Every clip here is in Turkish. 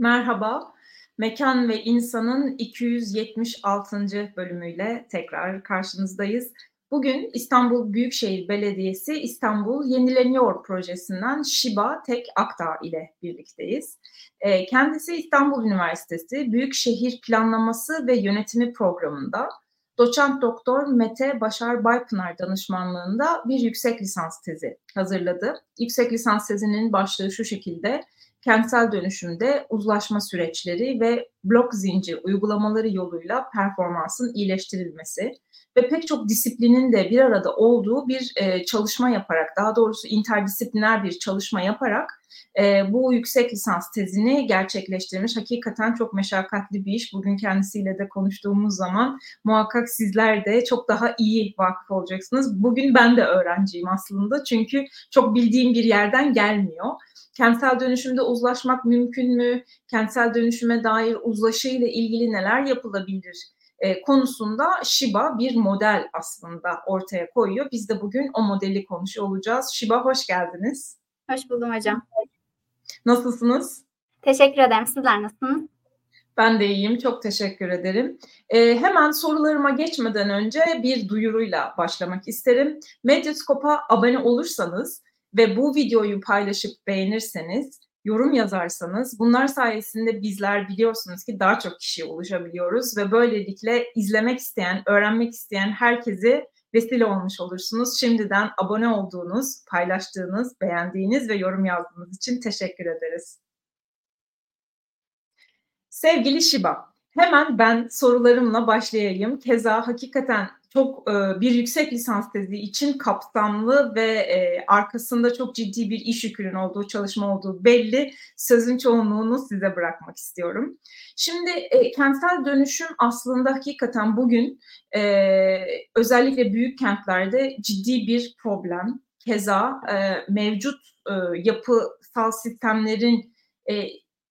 Merhaba. Mekan ve İnsan'ın 276. bölümüyle tekrar karşınızdayız. Bugün İstanbul Büyükşehir Belediyesi İstanbul Yenileniyor projesinden Şiba Tek Akdağ ile birlikteyiz. Ee, kendisi İstanbul Üniversitesi Büyükşehir Planlaması ve Yönetimi programında doçent doktor Mete Başar Baypınar danışmanlığında bir yüksek lisans tezi hazırladı. Yüksek lisans tezinin başlığı şu şekilde kentsel dönüşümde uzlaşma süreçleri ve blok zincir uygulamaları yoluyla performansın iyileştirilmesi ve pek çok disiplinin de bir arada olduğu bir e, çalışma yaparak, daha doğrusu interdisipliner bir çalışma yaparak e, bu yüksek lisans tezini gerçekleştirmiş. Hakikaten çok meşakkatli bir iş. Bugün kendisiyle de konuştuğumuz zaman muhakkak sizler de çok daha iyi vakıf olacaksınız. Bugün ben de öğrenciyim aslında çünkü çok bildiğim bir yerden gelmiyor kentsel dönüşümde uzlaşmak mümkün mü? Kentsel dönüşüme dair uzlaşı ile ilgili neler yapılabilir? E, konusunda Shiba bir model aslında ortaya koyuyor. Biz de bugün o modeli konuşuyor olacağız. Shiba hoş geldiniz. Hoş buldum hocam. Nasılsınız? Teşekkür ederim. Sizler nasılsınız? Ben de iyiyim. Çok teşekkür ederim. Ee, hemen sorularıma geçmeden önce bir duyuruyla başlamak isterim. Medyaskop'a abone olursanız ve bu videoyu paylaşıp beğenirseniz, yorum yazarsanız bunlar sayesinde bizler biliyorsunuz ki daha çok kişiye ulaşabiliyoruz ve böylelikle izlemek isteyen, öğrenmek isteyen herkesi vesile olmuş olursunuz. Şimdiden abone olduğunuz, paylaştığınız, beğendiğiniz ve yorum yazdığınız için teşekkür ederiz. Sevgili Şiba, hemen ben sorularımla başlayayım. Keza hakikaten çok e, bir yüksek lisans tezi için kapsamlı ve e, arkasında çok ciddi bir iş yükünün olduğu, çalışma olduğu belli. Sözün çoğunluğunu size bırakmak istiyorum. Şimdi e, kentsel dönüşüm aslında hakikaten bugün e, özellikle büyük kentlerde ciddi bir problem. Keza e, mevcut e, yapısal sistemlerin e,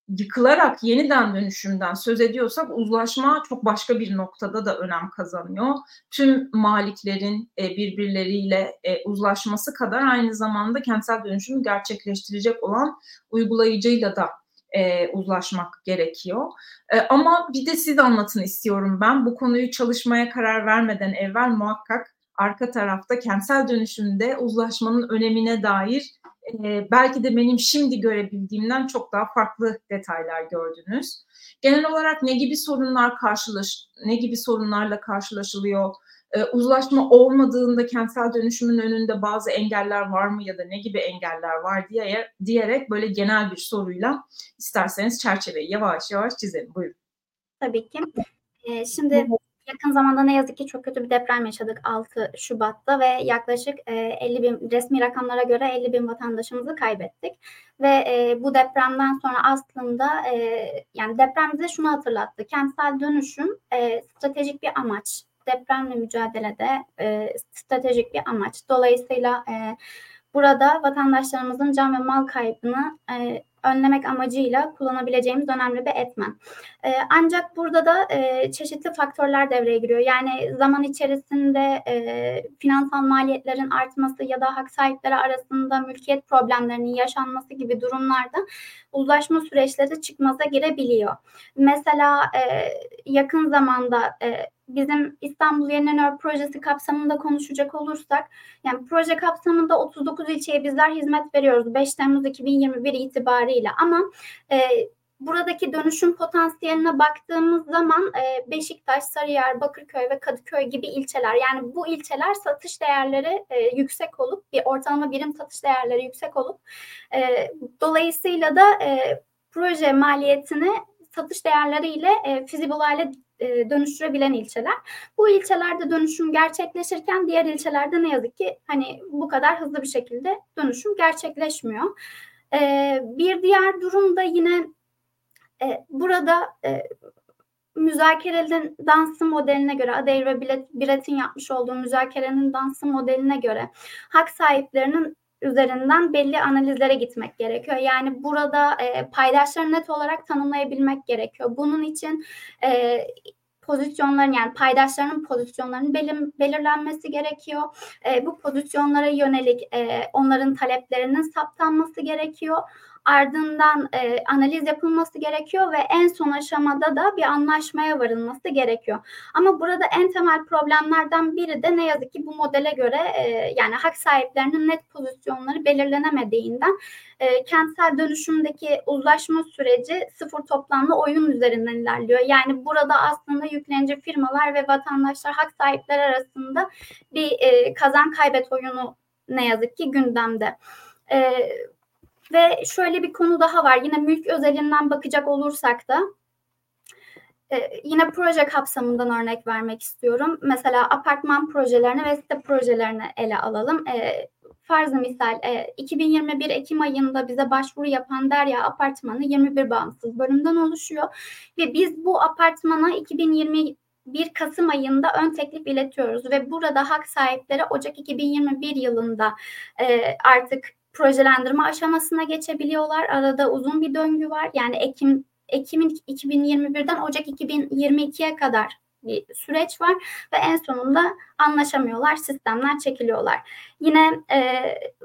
yıkılarak yeniden dönüşümden söz ediyorsak uzlaşma çok başka bir noktada da önem kazanıyor. Tüm maliklerin e, birbirleriyle e, uzlaşması kadar aynı zamanda kentsel dönüşümü gerçekleştirecek olan uygulayıcıyla da e, uzlaşmak gerekiyor. E, ama bir de siz anlatın istiyorum ben. Bu konuyu çalışmaya karar vermeden evvel muhakkak arka tarafta kentsel dönüşümde uzlaşmanın önemine dair e, belki de benim şimdi görebildiğimden çok daha farklı detaylar gördünüz. Genel olarak ne gibi sorunlar karşılaş, ne gibi sorunlarla karşılaşılıyor? E, uzlaşma olmadığında kentsel dönüşümün önünde bazı engeller var mı ya da ne gibi engeller var diye diyerek böyle genel bir soruyla isterseniz çerçeveyi yavaş yavaş çizelim. Buyurun. Tabii ki. Ee, şimdi Yakın zamanda ne yazık ki çok kötü bir deprem yaşadık 6 Şubat'ta ve yaklaşık 50 bin resmi rakamlara göre 50 bin vatandaşımızı kaybettik. Ve e, bu depremden sonra aslında e, yani deprem bize şunu hatırlattı. Kentsel dönüşüm e, stratejik bir amaç. Depremle mücadelede e, stratejik bir amaç. Dolayısıyla e, burada vatandaşlarımızın can ve mal kaybını e, önlemek amacıyla kullanabileceğimiz önemli bir etmen. E, ancak burada da e, çeşitli faktörler devreye giriyor. Yani zaman içerisinde e, finansal maliyetlerin artması ya da hak sahipleri arasında mülkiyet problemlerinin yaşanması gibi durumlarda uzlaşma süreçleri çıkmaza girebiliyor. Mesela e, yakın zamanda e, bizim İstanbul Yenileniyor projesi kapsamında konuşacak olursak yani proje kapsamında 39 ilçeye bizler hizmet veriyoruz 5 Temmuz 2021 itibariyle. Ama e, buradaki dönüşüm potansiyeline baktığımız zaman e, Beşiktaş, Sarıyer, Bakırköy ve Kadıköy gibi ilçeler yani bu ilçeler satış değerleri e, yüksek olup bir ortalama birim satış değerleri yüksek olup e, dolayısıyla da e, proje maliyetini satış değerleriyle e, feasible hale e, dönüştürebilen ilçeler. Bu ilçelerde dönüşüm gerçekleşirken diğer ilçelerde ne yazık ki hani bu kadar hızlı bir şekilde dönüşüm gerçekleşmiyor. E, bir diğer durum da yine e, burada e, müzakerenin dansı modeline göre Adayır ve Bilet'in yapmış olduğu müzakerenin dansı modeline göre hak sahiplerinin üzerinden belli analizlere gitmek gerekiyor. Yani burada e, paydaşları net olarak tanımlayabilmek gerekiyor. Bunun için e, pozisyonların yani paydaşlarının pozisyonlarının belir, belirlenmesi gerekiyor. E, bu pozisyonlara yönelik e, onların taleplerinin saptanması gerekiyor. Ardından e, analiz yapılması gerekiyor ve en son aşamada da bir anlaşmaya varılması gerekiyor. Ama burada en temel problemlerden biri de ne yazık ki bu modele göre e, yani hak sahiplerinin net pozisyonları belirlenemediğinden e, kentsel dönüşümdeki uzlaşma süreci sıfır toplamlı oyun üzerinden ilerliyor. Yani burada aslında yüklenici firmalar ve vatandaşlar hak sahipleri arasında bir e, kazan kaybet oyunu ne yazık ki gündemde. E, ve şöyle bir konu daha var. Yine mülk özelinden bakacak olursak da ee, yine proje kapsamından örnek vermek istiyorum. Mesela apartman projelerini ve site projelerini ele alalım. E, farzı misal e, 2021 Ekim ayında bize başvuru yapan Derya Apartmanı 21 bağımsız bölümden oluşuyor. Ve biz bu apartmana 2020 1 Kasım ayında ön teklif iletiyoruz ve burada hak sahipleri Ocak 2021 yılında e, artık projelendirme aşamasına geçebiliyorlar. Arada uzun bir döngü var. Yani Ekim Ekim 2021'den Ocak 2022'ye kadar bir süreç var ve en sonunda anlaşamıyorlar, sistemden çekiliyorlar. Yine e,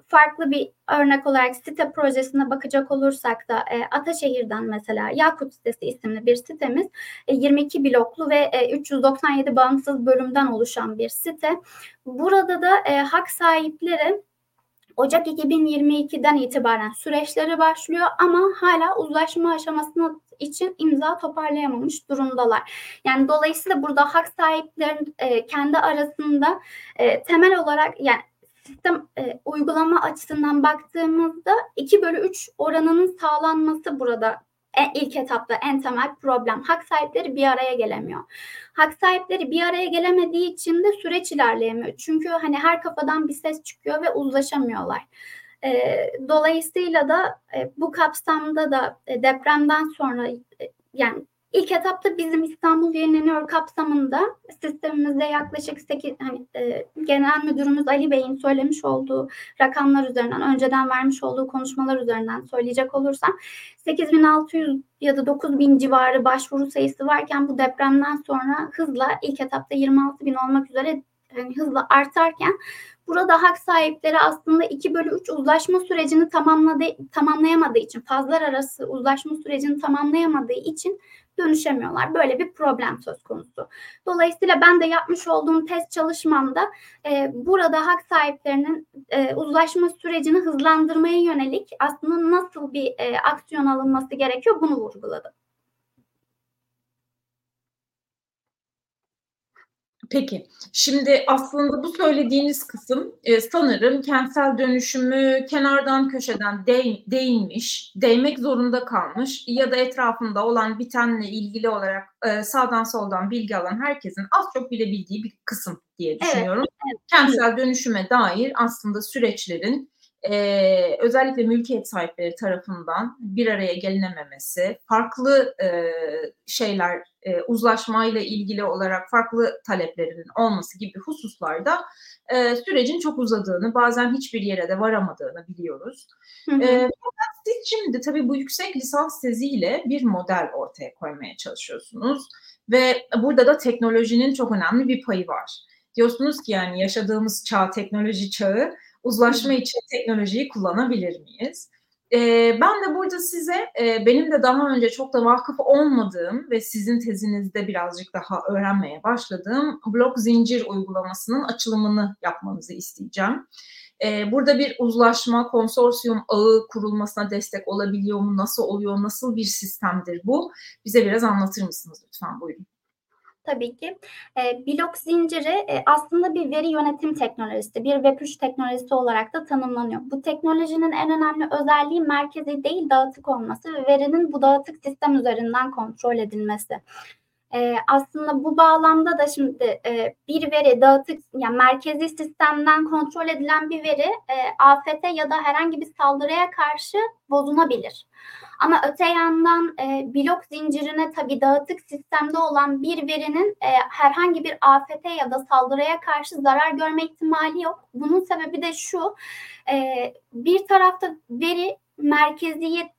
farklı bir örnek olarak site projesine bakacak olursak da e, Ataşehir'den mesela Yakut sitesi isimli bir sitemiz e, 22 bloklu ve e, 397 bağımsız bölümden oluşan bir site. Burada da e, hak sahipleri Ocak 2022'den itibaren süreçleri başlıyor ama hala uzlaşma aşamasına için imza toparlayamamış durumdalar. Yani dolayısıyla burada hak sahiplerin e, kendi arasında e, temel olarak yani sistem e, uygulama açısından baktığımızda 2 bölü 3 oranının sağlanması burada e, ilk etapta en temel problem. Hak sahipleri bir araya gelemiyor. Hak sahipleri bir araya gelemediği için de süreç ilerleyemiyor. Çünkü hani her kafadan bir ses çıkıyor ve uzlaşamıyorlar. E, dolayısıyla da e, bu kapsamda da e, depremden sonra e, yani İlk etapta bizim İstanbul Yenileniyor kapsamında sistemimizde yaklaşık 8 hani, e, Genel Müdürümüz Ali Bey'in söylemiş olduğu rakamlar üzerinden, önceden vermiş olduğu konuşmalar üzerinden söyleyecek olursam 8600 ya da 9000 civarı başvuru sayısı varken bu depremden sonra hızla ilk etapta 26000 olmak üzere yani hızla artarken burada hak sahipleri aslında 2 bölü 3 uzlaşma sürecini tamamladı, tamamlayamadığı için fazlar arası uzlaşma sürecini tamamlayamadığı için dönüşemiyorlar. Böyle bir problem söz konusu. Dolayısıyla ben de yapmış olduğum test çalışmamda e, burada hak sahiplerinin e, uzlaşma sürecini hızlandırmaya yönelik aslında nasıl bir e, aksiyon alınması gerekiyor bunu vurguladım. Peki, şimdi aslında bu söylediğiniz kısım e, sanırım kentsel dönüşümü kenardan köşeden değ, değinmiş, değmek zorunda kalmış ya da etrafında olan bitenle ilgili olarak e, sağdan soldan bilgi alan herkesin az çok bilebildiği bir kısım diye düşünüyorum. Evet, evet. Kentsel dönüşüme dair aslında süreçlerin e, özellikle mülkiyet sahipleri tarafından bir araya gelinememesi, farklı e, şeyler e, uzlaşmayla ilgili olarak farklı taleplerinin olması gibi hususlarda e, sürecin çok uzadığını, bazen hiçbir yere de varamadığını biliyoruz. Hı. E, siz şimdi tabii bu yüksek lisans teziyle bir model ortaya koymaya çalışıyorsunuz ve burada da teknolojinin çok önemli bir payı var. Diyorsunuz ki yani yaşadığımız çağ, teknoloji çağı uzlaşma için teknolojiyi kullanabilir miyiz? Ee, ben de burada size e, benim de daha önce çok da vakıf olmadığım ve sizin tezinizde birazcık daha öğrenmeye başladığım blok zincir uygulamasının açılımını yapmanızı isteyeceğim. Ee, burada bir uzlaşma, konsorsiyum ağı kurulmasına destek olabiliyor mu? Nasıl oluyor? Nasıl bir sistemdir bu? Bize biraz anlatır mısınız lütfen? Buyurun tabii ki. E, blok zinciri e, aslında bir veri yönetim teknolojisi, bir Web3 teknolojisi olarak da tanımlanıyor. Bu teknolojinin en önemli özelliği merkezi değil dağıtık olması ve verinin bu dağıtık sistem üzerinden kontrol edilmesi. E, aslında bu bağlamda da şimdi e, bir veri dağıtık yani merkezi sistemden kontrol edilen bir veri e, afete ya da herhangi bir saldırıya karşı bozulabilir. Ama öte yandan e, blok zincirine tabii dağıtık sistemde olan bir verinin e, herhangi bir afete ya da saldırıya karşı zarar görme ihtimali yok. Bunun sebebi de şu, e, bir tarafta veri merkeziyet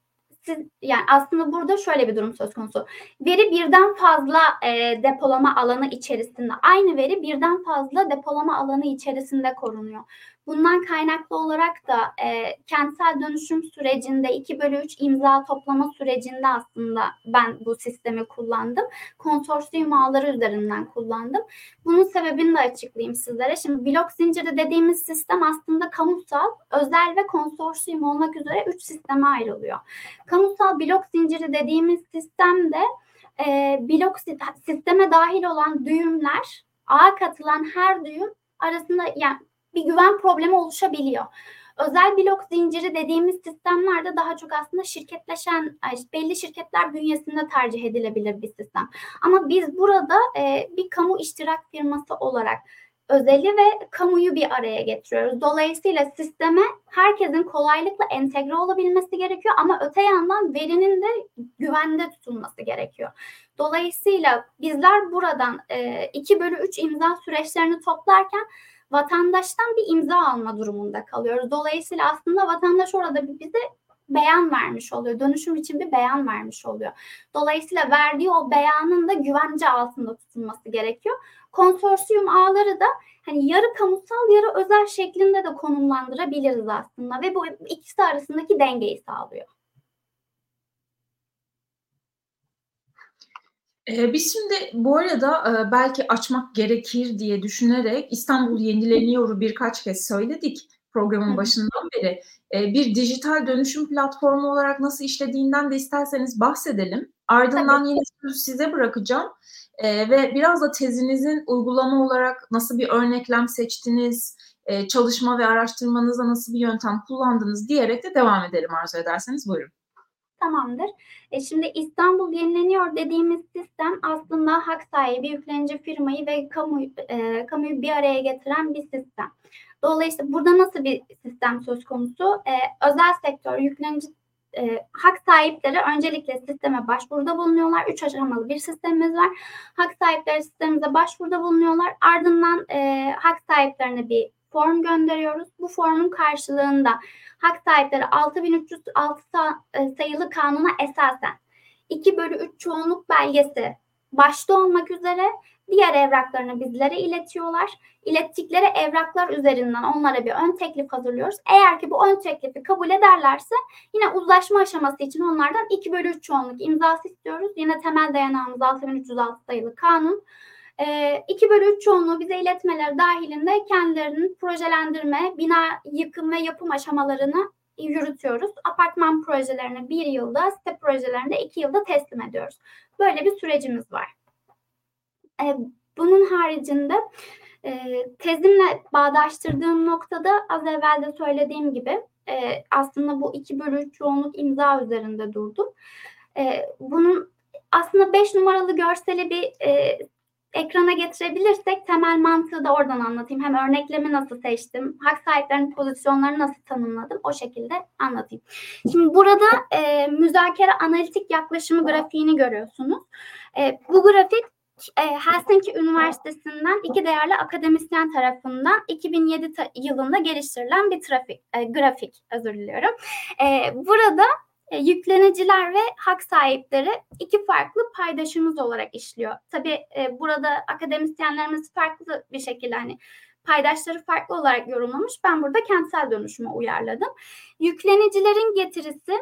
yani aslında burada şöyle bir durum söz konusu. Veri birden fazla e, depolama alanı içerisinde, aynı veri birden fazla depolama alanı içerisinde korunuyor. Bundan kaynaklı olarak da e, kentsel dönüşüm sürecinde 2 bölü 3 imza toplama sürecinde aslında ben bu sistemi kullandım. Konsorsiyum ağları üzerinden kullandım. Bunun sebebini de açıklayayım sizlere. Şimdi blok zinciri dediğimiz sistem aslında kamusal, özel ve konsorsiyum olmak üzere 3 sisteme ayrılıyor. Kamusal blok zinciri dediğimiz sistemde e, blok sisteme dahil olan düğümler, ağa katılan her düğüm arasında yani bir güven problemi oluşabiliyor. Özel blok zinciri dediğimiz sistemlerde daha çok aslında şirketleşen, belli şirketler bünyesinde tercih edilebilir bir sistem. Ama biz burada e, bir kamu iştirak firması olarak özeli ve kamuyu bir araya getiriyoruz. Dolayısıyla sisteme herkesin kolaylıkla entegre olabilmesi gerekiyor ama öte yandan verinin de güvende tutulması gerekiyor. Dolayısıyla bizler buradan e, 2 bölü 3 imza süreçlerini toplarken vatandaştan bir imza alma durumunda kalıyoruz. Dolayısıyla aslında vatandaş orada bize beyan vermiş oluyor. Dönüşüm için bir beyan vermiş oluyor. Dolayısıyla verdiği o beyanın da güvence altında tutulması gerekiyor. Konsorsiyum ağları da hani yarı kamusal yarı özel şeklinde de konumlandırabiliriz aslında ve bu ikisi arasındaki dengeyi sağlıyor. Biz şimdi bu arada belki açmak gerekir diye düşünerek İstanbul Yenileniyor'u birkaç kez söyledik programın başından beri. bir dijital dönüşüm platformu olarak nasıl işlediğinden de isterseniz bahsedelim. Ardından Tabii. yine size bırakacağım. ve biraz da tezinizin uygulama olarak nasıl bir örneklem seçtiniz, çalışma ve araştırmanızda nasıl bir yöntem kullandınız diyerek de devam edelim arzu ederseniz buyurun. Tamamdır. E şimdi İstanbul yenileniyor dediğimiz sistem aslında hak sahibi yüklenici firmayı ve kamu, e, kamuyu bir araya getiren bir sistem. Dolayısıyla burada nasıl bir sistem söz konusu? E, özel sektör yüklenici e, hak sahipleri öncelikle sisteme başvuruda bulunuyorlar. Üç aşamalı bir sistemimiz var. Hak sahipleri sistemimize başvuruda bulunuyorlar. Ardından e, hak sahiplerine bir form gönderiyoruz. Bu formun karşılığında hak sahipleri 6306 e, sayılı kanuna esasen 2 bölü 3 çoğunluk belgesi başta olmak üzere diğer evraklarını bizlere iletiyorlar. İlettikleri evraklar üzerinden onlara bir ön teklif hazırlıyoruz. Eğer ki bu ön teklifi kabul ederlerse yine uzlaşma aşaması için onlardan 2 bölü 3 çoğunluk imzası istiyoruz. Yine temel dayanağımız 6306 sayılı kanun. 2 bölü 3 çoğunluğu bize iletmeler dahilinde kendilerinin projelendirme, bina yıkım ve yapım aşamalarını yürütüyoruz. Apartman projelerini bir yılda, site projelerini de iki yılda teslim ediyoruz. Böyle bir sürecimiz var. Bunun haricinde tezimle bağdaştırdığım noktada az evvel de söylediğim gibi aslında bu 2 bölü 3 çoğunluk imza üzerinde durdum. Bunun aslında 5 numaralı görseli bir ekrana getirebilirsek temel mantığı da oradan anlatayım. Hem örneklemi nasıl seçtim, hak sahiplerinin pozisyonlarını nasıl tanımladım o şekilde anlatayım. Şimdi burada e, müzakere analitik yaklaşımı grafiğini görüyorsunuz. E, bu grafik e, Helsinki Üniversitesi'nden iki değerli akademisyen tarafından 2007 ta- yılında geliştirilen bir trafik e, grafik özür diliyorum. E, burada e, yükleniciler ve hak sahipleri iki farklı paydaşımız olarak işliyor. Tabii e, burada akademisyenlerimiz farklı bir şekilde hani paydaşları farklı olarak yorumlamış. Ben burada kentsel dönüşüme uyarladım. Yüklenicilerin getirisi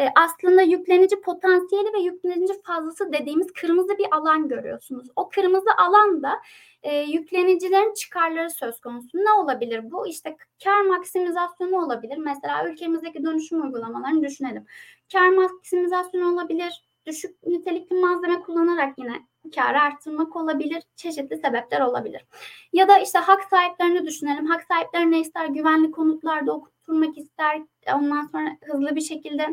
e, aslında yüklenici potansiyeli ve yüklenici fazlası dediğimiz kırmızı bir alan görüyorsunuz. O kırmızı alanda e, yüklenicilerin çıkarları söz konusu. Ne olabilir bu? İşte kar maksimizasyonu olabilir. Mesela ülkemizdeki dönüşüm uygulamalarını düşünelim. Kar maksimizasyonu olabilir. Düşük nitelikli malzeme kullanarak yine karı arttırmak olabilir. Çeşitli sebepler olabilir. Ya da işte hak sahiplerini düşünelim. Hak sahipleri ne ister? Güvenli konutlarda okutturmak ister. Ondan sonra hızlı bir şekilde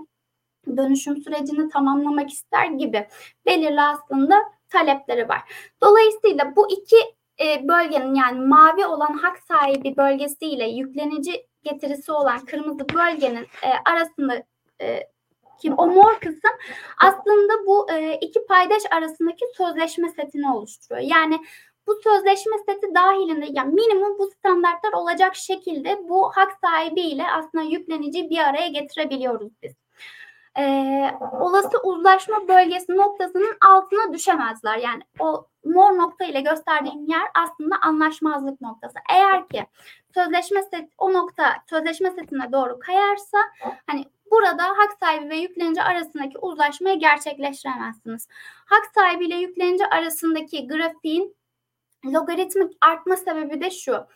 dönüşüm sürecini tamamlamak ister gibi belirli aslında talepleri var. Dolayısıyla bu iki e, bölgenin yani mavi olan hak sahibi bölgesiyle yüklenici getirisi olan kırmızı bölgenin e, arasında e, kim o mor kısım aslında bu e, iki paydaş arasındaki sözleşme setini oluşturuyor. Yani bu sözleşme seti dahilinde yani minimum bu standartlar olacak şekilde bu hak sahibiyle aslında yüklenici bir araya getirebiliyoruz biz e, olası uzlaşma bölgesi noktasının altına düşemezler. Yani o mor nokta ile gösterdiğim yer aslında anlaşmazlık noktası. Eğer ki sözleşme set o nokta sözleşme setine doğru kayarsa hani burada hak sahibi ve yüklenici arasındaki uzlaşmayı gerçekleştiremezsiniz. Hak sahibi ile yüklenici arasındaki grafiğin logaritmik artma sebebi de şu.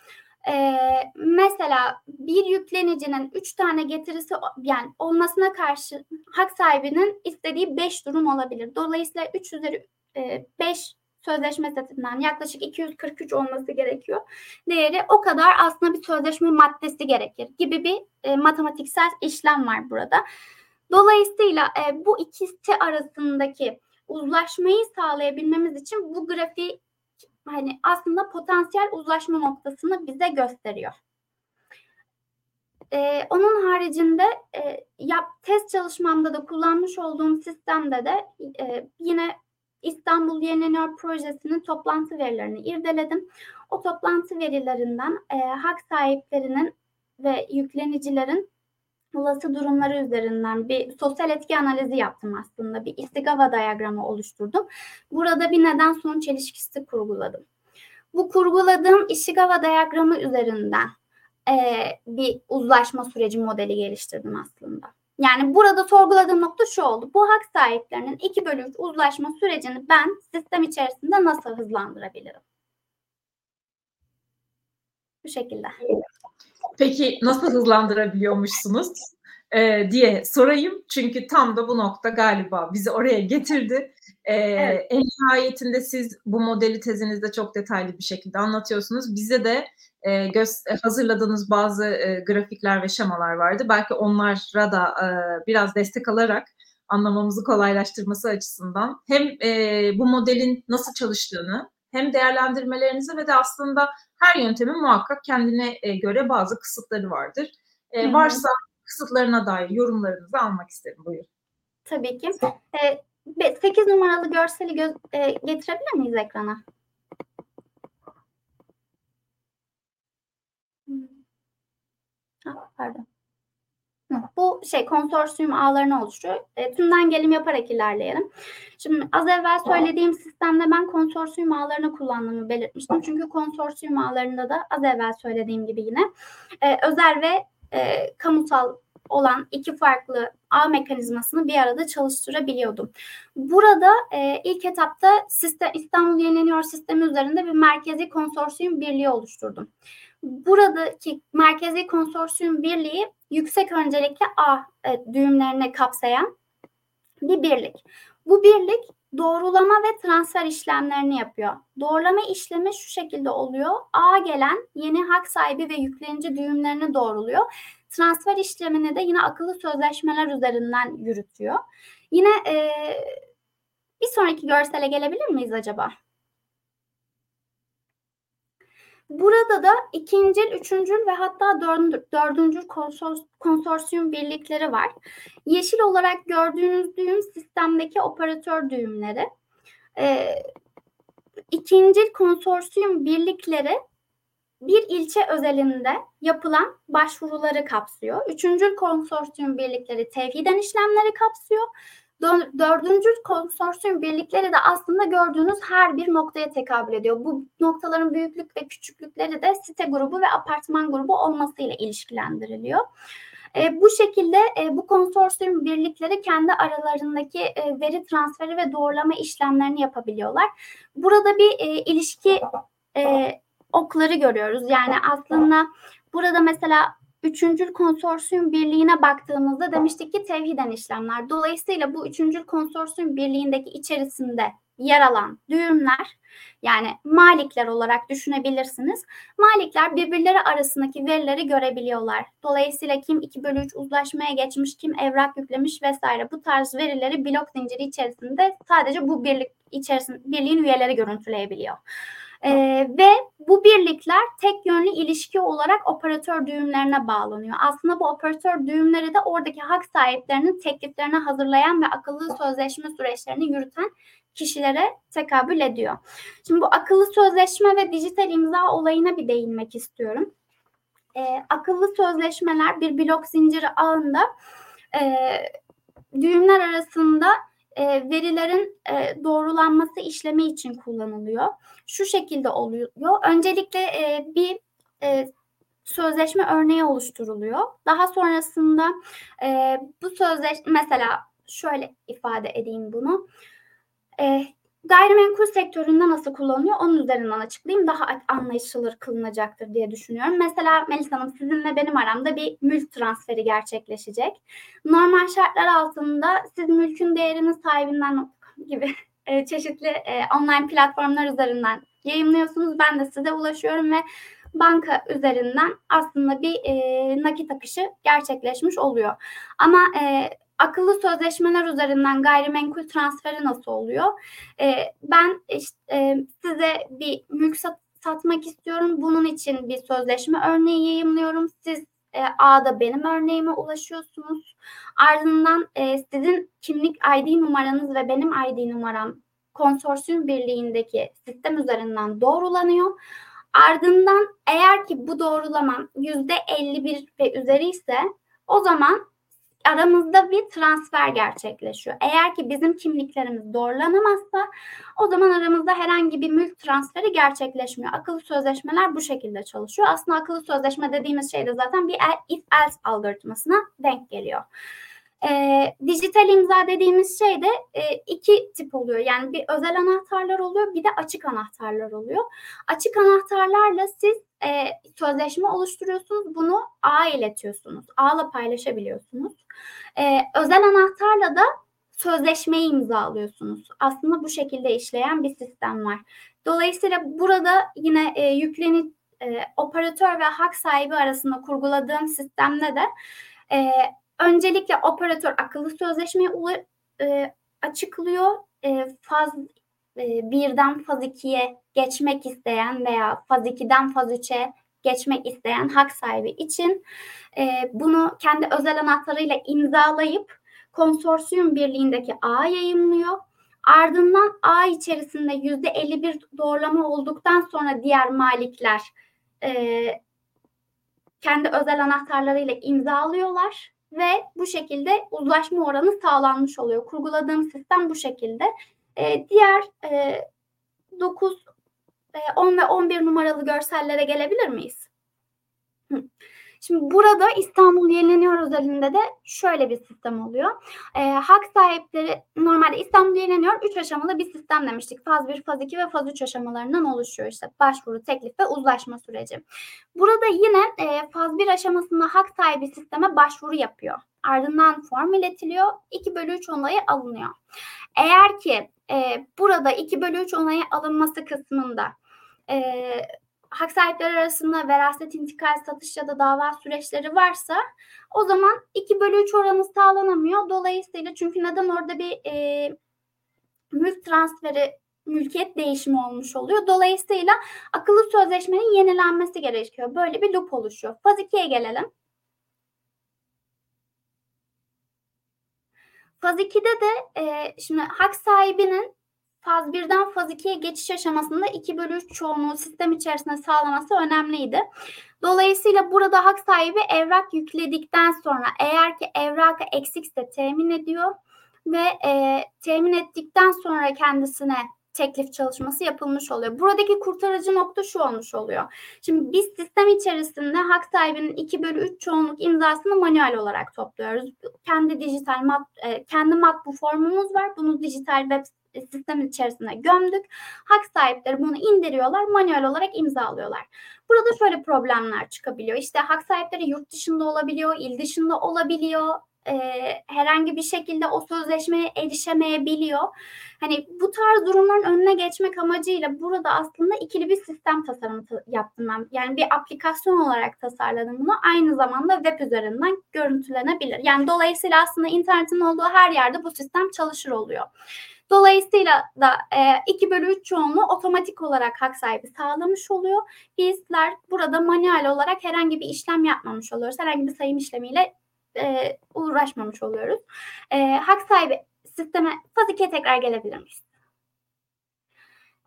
Ee, mesela bir yüklenicinin 3 tane getirisi yani olmasına karşı hak sahibinin istediği 5 durum olabilir. Dolayısıyla 3 üzeri 5 sözleşme setinden yaklaşık 243 olması gerekiyor. Değeri o kadar aslında bir sözleşme maddesi gerekir gibi bir e, matematiksel işlem var burada. Dolayısıyla e, bu ikisi arasındaki uzlaşmayı sağlayabilmemiz için bu grafiği hani aslında potansiyel uzlaşma noktasını bize gösteriyor. Ee, onun haricinde e, yap, test çalışmamda da kullanmış olduğum sistemde de e, yine İstanbul Yenileniyor projesinin toplantı verilerini irdeledim. O toplantı verilerinden e, hak sahiplerinin ve yüklenicilerin olası durumları üzerinden bir sosyal etki analizi yaptım aslında. Bir istigava diyagramı oluşturdum. Burada bir neden sonuç ilişkisi kurguladım. Bu kurguladığım Ishikawa diyagramı üzerinden e, bir uzlaşma süreci modeli geliştirdim aslında. Yani burada sorguladığım nokta şu oldu. Bu hak sahiplerinin 2 bölü 3 uzlaşma sürecini ben sistem içerisinde nasıl hızlandırabilirim? Bu şekilde. Peki nasıl hızlandırabiliyormuşsunuz ee, diye sorayım. Çünkü tam da bu nokta galiba bizi oraya getirdi. Ee, evet. En nihayetinde siz bu modeli tezinizde çok detaylı bir şekilde anlatıyorsunuz. Bize de e, gö- hazırladığınız bazı e, grafikler ve şemalar vardı. Belki onlara da e, biraz destek alarak anlamamızı kolaylaştırması açısından hem e, bu modelin nasıl çalıştığını hem değerlendirmelerinizi ve de aslında her yöntemin muhakkak kendine e, göre bazı kısıtları vardır. E, varsa kısıtlarına dair yorumlarınızı almak isterim. Buyurun. Tabii ki. E, 8 numaralı görseli gö- e, getirebilir miyiz ekrana? pardon. Bu şey konsorsiyum ağlarını oluşturuyor. E, tümden gelim yaparak ilerleyelim. Şimdi az evvel söylediğim sistemde ben konsorsiyum ağlarını kullandığımı belirtmiştim. Çünkü konsorsiyum ağlarında da az evvel söylediğim gibi yine e, özel ve e, kamusal olan iki farklı ağ mekanizmasını bir arada çalıştırabiliyordum. Burada e, ilk etapta sistem, İstanbul Yenileniyor sistemi üzerinde bir merkezi konsorsiyum birliği oluşturdum. Buradaki merkezi konsorsiyum birliği yüksek öncelikli A e, düğümlerini kapsayan bir birlik. Bu birlik doğrulama ve transfer işlemlerini yapıyor. Doğrulama işlemi şu şekilde oluyor. A gelen yeni hak sahibi ve yüklenici düğümlerini doğruluyor. Transfer işlemini de yine akıllı sözleşmeler üzerinden yürütüyor. Yine e, bir sonraki görsele gelebilir miyiz acaba? Burada da ikincil, üçüncül ve hatta dördüncül, dördüncül konsorsiyum birlikleri var. Yeşil olarak gördüğünüz düğüm sistemdeki operatör düğümleri. Ee, ikincil konsorsiyum birlikleri bir ilçe özelinde yapılan başvuruları kapsıyor. Üçüncül konsorsiyum birlikleri tevhiden işlemleri kapsıyor. Dördüncü konsorsiyum birlikleri de aslında gördüğünüz her bir noktaya tekabül ediyor. Bu noktaların büyüklük ve küçüklükleri de site grubu ve apartman grubu olmasıyla ilişkilendiriliyor. E, bu şekilde e, bu konsorsiyum birlikleri kendi aralarındaki e, veri transferi ve doğrulama işlemlerini yapabiliyorlar. Burada bir e, ilişki e, okları görüyoruz. Yani aslında burada mesela üçüncül konsorsiyum birliğine baktığımızda demiştik ki tevhiden işlemler. Dolayısıyla bu üçüncül konsorsiyum birliğindeki içerisinde yer alan düğümler yani malikler olarak düşünebilirsiniz. Malikler birbirleri arasındaki verileri görebiliyorlar. Dolayısıyla kim 2 bölü 3 uzlaşmaya geçmiş, kim evrak yüklemiş vesaire bu tarz verileri blok zinciri içerisinde sadece bu birlik içerisinde birliğin üyeleri görüntüleyebiliyor. Ee, ve bu birlikler tek yönlü ilişki olarak operatör düğümlerine bağlanıyor. Aslında bu operatör düğümleri de oradaki hak sahiplerinin tekliflerini hazırlayan ve akıllı sözleşme süreçlerini yürüten kişilere tekabül ediyor. Şimdi bu akıllı sözleşme ve dijital imza olayına bir değinmek istiyorum. Ee, akıllı sözleşmeler bir blok zinciri ağında e, düğümler arasında e, verilerin e, doğrulanması işlemi için kullanılıyor. Şu şekilde oluyor. Öncelikle e, bir e, sözleşme örneği oluşturuluyor. Daha sonrasında e, bu sözleşme mesela şöyle ifade edeyim bunu. E, gayrimenkul sektöründe nasıl kullanılıyor onun üzerinden açıklayayım. Daha anlaşılır kılınacaktır diye düşünüyorum. Mesela Melisa Hanım sizinle benim aramda bir mülk transferi gerçekleşecek. Normal şartlar altında siz mülkün değerinin sahibinden gibi e, çeşitli e, online platformlar üzerinden yayınlıyorsunuz. Ben de size ulaşıyorum ve banka üzerinden aslında bir e, nakit akışı gerçekleşmiş oluyor. Ama e, akıllı sözleşmeler üzerinden gayrimenkul transferi nasıl oluyor? E, ben işte, e, size bir mülk sat, satmak istiyorum. Bunun için bir sözleşme örneği yayınlıyorum. Siz e, A'da benim örneğime ulaşıyorsunuz. Ardından e, sizin kimlik ID numaranız ve benim ID numaram konsorsiyum birliğindeki sistem üzerinden doğrulanıyor. Ardından eğer ki bu doğrulamam yüzde 51 ve üzeri ise o zaman aramızda bir transfer gerçekleşiyor. Eğer ki bizim kimliklerimiz doğrulanamazsa o zaman aramızda herhangi bir mülk transferi gerçekleşmiyor. Akıllı sözleşmeler bu şekilde çalışıyor. Aslında akıllı sözleşme dediğimiz şey de zaten bir if else algoritmasına denk geliyor. E, dijital imza dediğimiz şey de e, iki tip oluyor. Yani bir özel anahtarlar oluyor bir de açık anahtarlar oluyor. Açık anahtarlarla siz e, sözleşme oluşturuyorsunuz. Bunu A iletiyorsunuz. A'la paylaşabiliyorsunuz. E, özel anahtarla da sözleşmeyi imzalıyorsunuz. Aslında bu şekilde işleyen bir sistem var. Dolayısıyla burada yine e, yükleni e, operatör ve hak sahibi arasında kurguladığım sistemde de e, öncelikle operatör akıllı sözleşmeyi e, açıklıyor. E, faz e, birden faz 2'ye geçmek isteyen veya faz 2'den faz 3'e geçmek isteyen hak sahibi için e, bunu kendi özel anahtarıyla imzalayıp konsorsiyum birliğindeki A yayınlıyor. Ardından A içerisinde yüzde 51 doğrulama olduktan sonra diğer malikler e, kendi özel anahtarlarıyla imzalıyorlar ve bu şekilde uzlaşma oranı sağlanmış oluyor. Kurguladığım sistem bu şekilde. E, diğer e, 9, e, 10 ve 11 numaralı görsellere gelebilir miyiz? Şimdi burada İstanbul Yenileniyor özelinde de şöyle bir sistem oluyor. E, hak sahipleri normalde İstanbul Yenileniyor 3 aşamalı bir sistem demiştik. Faz 1, faz 2 ve faz 3 aşamalarından oluşuyor. İşte başvuru, teklif ve uzlaşma süreci. Burada yine e, faz 1 aşamasında hak sahibi sisteme başvuru yapıyor. Ardından form iletiliyor. 2 bölü 3 onayı alınıyor. Eğer ki e, burada 2 bölü 3 onayı alınması kısmında e, hak sahipleri arasında veraset, intikal, satış ya da dava süreçleri varsa o zaman 2 bölü 3 oranı sağlanamıyor. Dolayısıyla çünkü neden orada bir e, mülk transferi mülkiyet değişimi olmuş oluyor. Dolayısıyla akıllı sözleşmenin yenilenmesi gerekiyor. Böyle bir loop oluşuyor. Faz 2'ye gelelim. Faz 2'de de e, şimdi hak sahibinin faz 1'den faz 2'ye geçiş aşamasında 2 bölü 3 çoğunluğu sistem içerisinde sağlaması önemliydi. Dolayısıyla burada hak sahibi evrak yükledikten sonra eğer ki evrakı eksikse temin ediyor ve e, temin ettikten sonra kendisine teklif çalışması yapılmış oluyor. Buradaki kurtarıcı nokta şu olmuş oluyor. Şimdi biz sistem içerisinde hak sahibinin 2 bölü 3 çoğunluk imzasını manuel olarak topluyoruz. Kendi dijital mat, e, kendi matbu formumuz var. Bunu dijital web sistem içerisine gömdük. Hak sahipleri bunu indiriyorlar, manuel olarak imzalıyorlar. Burada şöyle problemler çıkabiliyor. İşte hak sahipleri yurt dışında olabiliyor, il dışında olabiliyor. E, herhangi bir şekilde o sözleşmeye erişemeyebiliyor. Hani bu tarz durumların önüne geçmek amacıyla burada aslında ikili bir sistem tasarımı yaptım ben. Yani bir aplikasyon olarak tasarladım bunu. Aynı zamanda web üzerinden görüntülenebilir. Yani dolayısıyla aslında internetin olduğu her yerde bu sistem çalışır oluyor. Dolayısıyla da e, 2 bölü 3 çoğunluğu otomatik olarak hak sahibi sağlamış oluyor. Bizler burada manuel olarak herhangi bir işlem yapmamış oluyoruz. Herhangi bir sayım işlemiyle e, uğraşmamış oluyoruz. E, hak sahibi sisteme faz 2'ye tekrar gelebilir miyiz?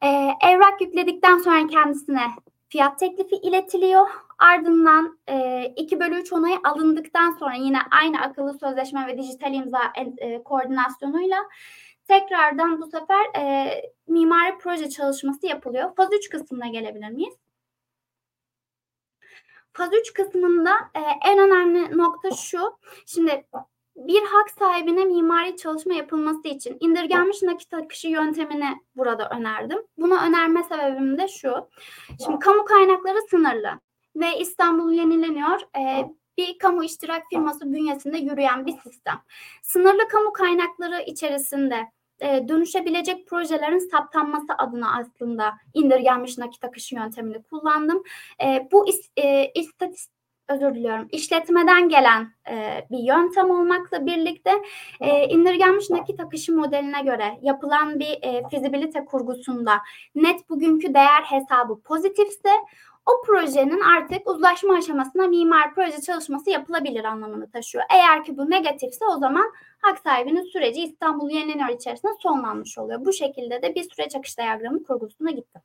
E, evrak yükledikten sonra kendisine fiyat teklifi iletiliyor. Ardından e, 2 bölü 3 onayı alındıktan sonra yine aynı akıllı sözleşme ve dijital imza e, koordinasyonuyla tekrardan bu sefer e, mimari proje çalışması yapılıyor. Faz 3 kısmına gelebilir miyiz? Faz 3 kısmında e, en önemli nokta şu. Şimdi bir hak sahibine mimari çalışma yapılması için indirgenmiş nakit akışı yöntemini burada önerdim. Bunu önerme sebebim de şu. Şimdi kamu kaynakları sınırlı ve İstanbul yenileniyor. Ee, bir kamu iştirak firması bünyesinde yürüyen bir sistem. Sınırlı kamu kaynakları içerisinde e, dönüşebilecek projelerin saptanması adına aslında indirgenmiş nakit akışı yöntemini kullandım. E, bu is, e, istatistik özür diliyorum işletmeden gelen e, bir yöntem olmakla birlikte e, indirgenmiş nakit akışı modeline göre yapılan bir e, fizibilite kurgusunda net bugünkü değer hesabı pozitifse o projenin artık uzlaşma aşamasına mimar proje çalışması yapılabilir anlamını taşıyor. Eğer ki bu negatifse o zaman hak sahibinin süreci İstanbul Yenileniyor içerisinde sonlanmış oluyor. Bu şekilde de bir süreç akış diyagramı kurgusuna gittim.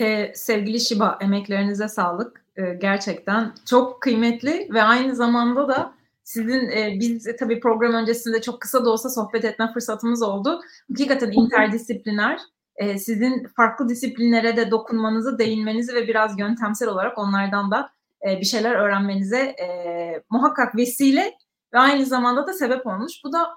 Ee, sevgili Şiba, emeklerinize sağlık. Ee, gerçekten çok kıymetli ve aynı zamanda da sizin e, biz e, tabii program öncesinde çok kısa da olsa sohbet etme fırsatımız oldu. Hakikaten interdisipliner e, sizin farklı disiplinlere de dokunmanızı, değinmenizi ve biraz yöntemsel olarak onlardan da e, bir şeyler öğrenmenize e, muhakkak vesile ve aynı zamanda da sebep olmuş. Bu da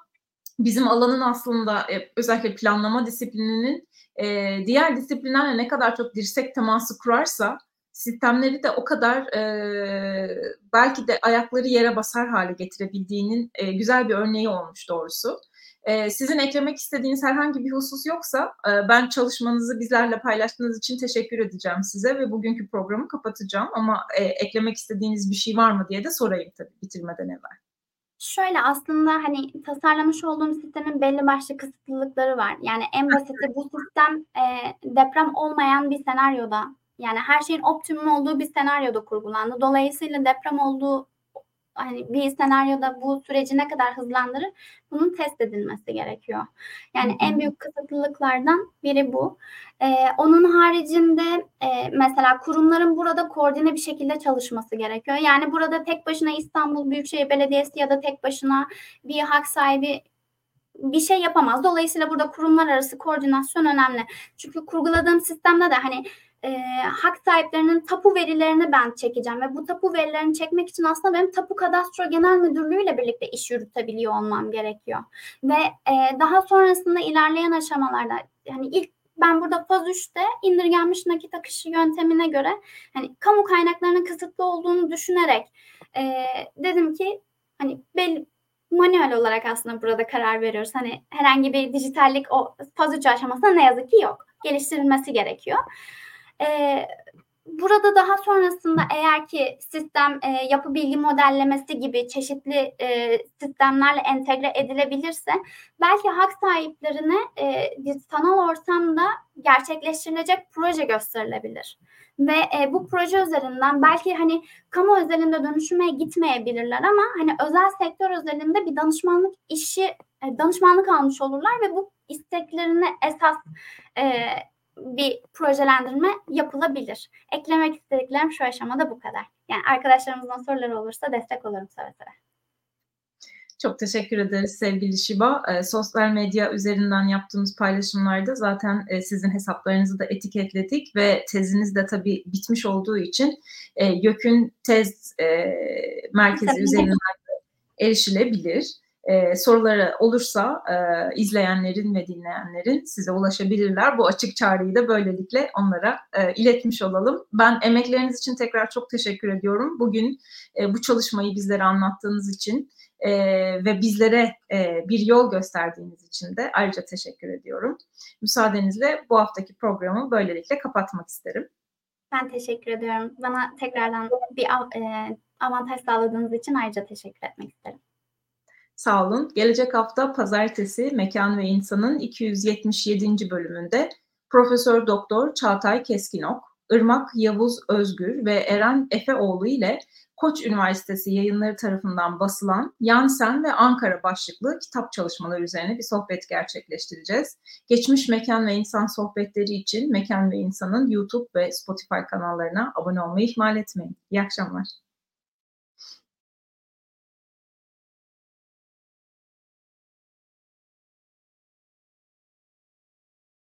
bizim alanın aslında e, özellikle planlama disiplininin e, diğer disiplinlerle ne kadar çok dirsek teması kurarsa sistemleri de o kadar e, belki de ayakları yere basar hale getirebildiğinin e, güzel bir örneği olmuş doğrusu. E, sizin eklemek istediğiniz herhangi bir husus yoksa e, ben çalışmanızı bizlerle paylaştığınız için teşekkür edeceğim size ve bugünkü programı kapatacağım. Ama e, eklemek istediğiniz bir şey var mı diye de sorayım tabii bitirmeden evvel. Şöyle aslında hani tasarlamış olduğum sistemin belli başlı kısıtlılıkları var. Yani en basiti bu sistem e, deprem olmayan bir senaryoda yani her şeyin optimum olduğu bir senaryoda kurgulandı. Dolayısıyla deprem olduğu hani bir senaryoda bu süreci ne kadar hızlandırır bunun test edilmesi gerekiyor. Yani en büyük kısıtlılıklardan biri bu. Ee, onun haricinde e, mesela kurumların burada koordine bir şekilde çalışması gerekiyor. Yani burada tek başına İstanbul Büyükşehir Belediyesi ya da tek başına bir hak sahibi bir şey yapamaz. Dolayısıyla burada kurumlar arası koordinasyon önemli. Çünkü kurguladığım sistemde de hani e, hak sahiplerinin tapu verilerini ben çekeceğim ve bu tapu verilerini çekmek için aslında benim Tapu Kadastro Genel Müdürlüğü ile birlikte iş yürütebiliyor olmam gerekiyor. Ve e, daha sonrasında ilerleyen aşamalarda yani ilk ben burada faz 3'te indirgenmiş nakit akışı yöntemine göre hani kamu kaynaklarının kısıtlı olduğunu düşünerek e, dedim ki hani belli manuel olarak aslında burada karar veriyoruz. Hani herhangi bir dijitallik o faz 3 aşamasında ne yazık ki yok. Geliştirilmesi gerekiyor. E, burada daha sonrasında eğer ki sistem e, yapı bilgi modellemesi gibi çeşitli e, sistemlerle entegre edilebilirse belki hak sahiplerine e, sanal ortamda gerçekleştirilecek proje gösterilebilir. Ve e, bu proje üzerinden belki hani kamu özelinde dönüşüme gitmeyebilirler ama hani özel sektör özelinde bir danışmanlık işi danışmanlık almış olurlar ve bu isteklerine esas e, bir projelendirme yapılabilir. Eklemek istediklerim şu aşamada bu kadar. Yani arkadaşlarımızdan soruları olursa destek olurum seve seve. Çok teşekkür ederiz sevgili Şiba. E, sosyal medya üzerinden yaptığımız paylaşımlarda zaten e, sizin hesaplarınızı da etiketledik ve teziniz de tabii bitmiş olduğu için e, YÖK'ün tez e, merkezi tabii. üzerinden erişilebilir e, soruları olursa e, izleyenlerin ve dinleyenlerin size ulaşabilirler. Bu açık çağrıyı da böylelikle onlara e, iletmiş olalım. Ben emekleriniz için tekrar çok teşekkür ediyorum. Bugün e, bu çalışmayı bizlere anlattığınız için e, ve bizlere e, bir yol gösterdiğiniz için de ayrıca teşekkür ediyorum. Müsaadenizle bu haftaki programı böylelikle kapatmak isterim. Ben teşekkür ediyorum. Bana tekrardan bir e, avantaj sağladığınız için ayrıca teşekkür etmek isterim. Sağ olun. Gelecek hafta pazartesi Mekan ve İnsan'ın 277. bölümünde Profesör Doktor Çağatay Keskinok, Irmak Yavuz Özgür ve Eren Efeoğlu ile Koç Üniversitesi yayınları tarafından basılan Yansen ve Ankara başlıklı kitap çalışmaları üzerine bir sohbet gerçekleştireceğiz. Geçmiş Mekan ve İnsan sohbetleri için Mekan ve İnsan'ın YouTube ve Spotify kanallarına abone olmayı ihmal etmeyin. İyi akşamlar.